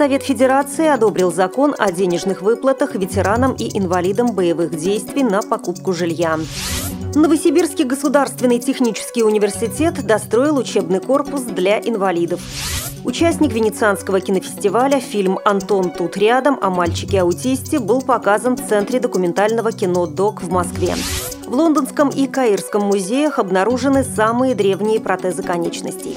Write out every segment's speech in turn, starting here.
Совет Федерации одобрил закон о денежных выплатах ветеранам и инвалидам боевых действий на покупку жилья. Новосибирский государственный технический университет достроил учебный корпус для инвалидов. Участник Венецианского кинофестиваля фильм «Антон тут рядом» о мальчике-аутисте был показан в Центре документального кино «ДОК» в Москве. В Лондонском и Каирском музеях обнаружены самые древние протезы конечностей.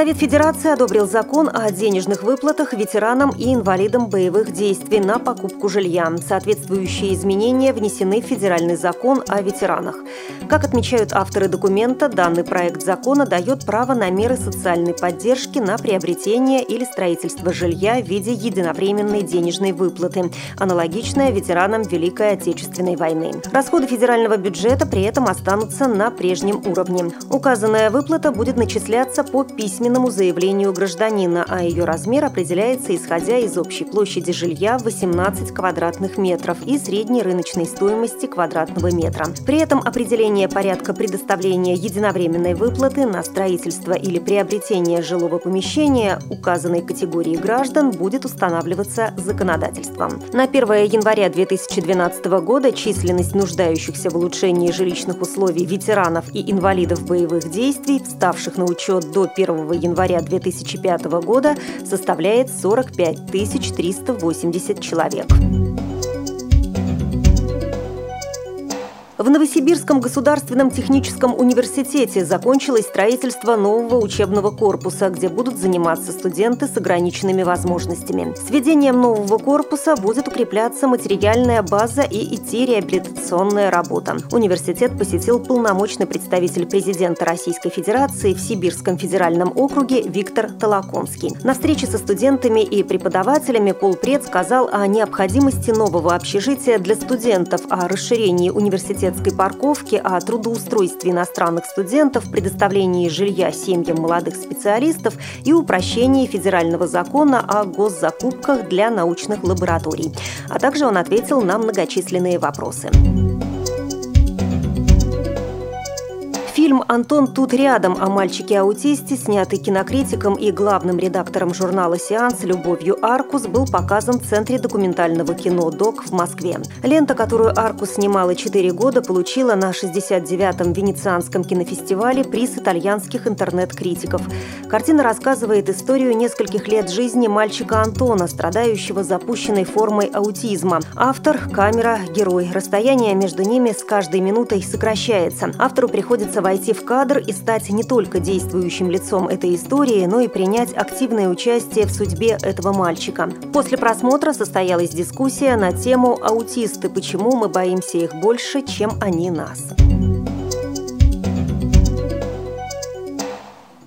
Совет Федерации одобрил закон о денежных выплатах ветеранам и инвалидам боевых действий на покупку жилья. Соответствующие изменения внесены в федеральный закон о ветеранах. Как отмечают авторы документа, данный проект закона дает право на меры социальной поддержки на приобретение или строительство жилья в виде единовременной денежной выплаты, аналогичная ветеранам Великой Отечественной войны. Расходы федерального бюджета при этом останутся на прежнем уровне. Указанная выплата будет начисляться по письменному письменному заявлению гражданина, а ее размер определяется исходя из общей площади жилья 18 квадратных метров и средней рыночной стоимости квадратного метра. При этом определение порядка предоставления единовременной выплаты на строительство или приобретение жилого помещения указанной категории граждан будет устанавливаться законодательством. На 1 января 2012 года численность нуждающихся в улучшении жилищных условий ветеранов и инвалидов боевых действий, вставших на учет до 1 января 2005 года составляет 45 380 человек. В Новосибирском государственном техническом университете закончилось строительство нового учебного корпуса, где будут заниматься студенты с ограниченными возможностями. С введением нового корпуса будет укрепляться материальная база и идти реабилитационная работа. Университет посетил полномочный представитель президента Российской Федерации в Сибирском федеральном округе Виктор Толоконский. На встрече со студентами и преподавателями полпред сказал о необходимости нового общежития для студентов, о расширении университета детской парковки, о трудоустройстве иностранных студентов, предоставлении жилья семьям молодых специалистов и упрощении федерального закона о госзакупках для научных лабораторий. А также он ответил на многочисленные вопросы. Фильм «Антон тут рядом» о мальчике-аутисте, снятый кинокритиком и главным редактором журнала «Сеанс» Любовью Аркус, был показан в Центре документального кино «ДОК» в Москве. Лента, которую Аркус снимала 4 года, получила на 69-м Венецианском кинофестивале приз итальянских интернет-критиков. Картина рассказывает историю нескольких лет жизни мальчика Антона, страдающего запущенной формой аутизма. Автор, камера, герой. Расстояние между ними с каждой минутой сокращается. Автору приходится войти в кадр и стать не только действующим лицом этой истории, но и принять активное участие в судьбе этого мальчика. После просмотра состоялась дискуссия на тему «Аутисты. Почему мы боимся их больше, чем они нас?».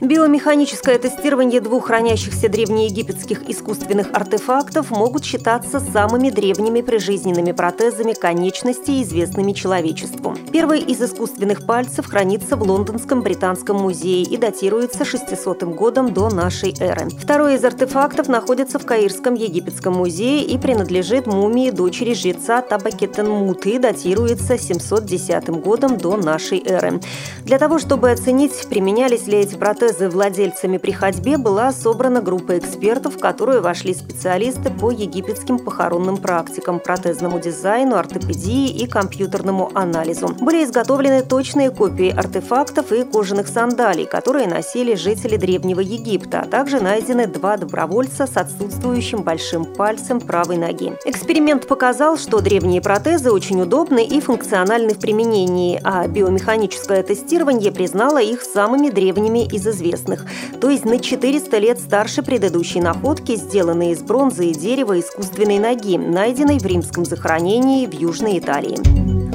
Биомеханическое тестирование двух хранящихся древнеегипетских искусственных артефактов могут считаться самыми древними прижизненными протезами конечностей, известными человечеству. Первый из искусственных пальцев хранится в Лондонском британском музее и датируется 600 годом до нашей эры. Второй из артефактов находится в Каирском египетском музее и принадлежит мумии дочери жреца Табакетенмуты, датируется 710 годом до нашей эры. Для того, чтобы оценить, применялись ли эти протезы за владельцами при ходьбе была собрана группа экспертов, в которую вошли специалисты по египетским похоронным практикам, протезному дизайну, ортопедии и компьютерному анализу. Были изготовлены точные копии артефактов и кожаных сандалий, которые носили жители Древнего Египта, а также найдены два добровольца с отсутствующим большим пальцем правой ноги. Эксперимент показал, что древние протезы очень удобны и функциональны в применении, а биомеханическое тестирование признало их самыми древними из известных известных, то есть на 400 лет старше предыдущей находки, сделанной из бронзы и дерева искусственной ноги, найденной в римском захоронении в Южной Италии.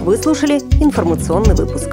Вы слушали информационный выпуск.